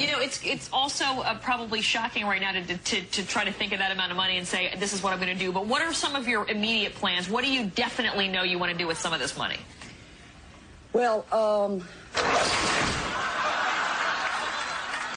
You know, it's it's also uh, probably shocking right now to, to, to try to think of that amount of money and say, this is what I'm going to do. But what are some of your immediate plans? What do you definitely know you want to do with some of this money? Well, um,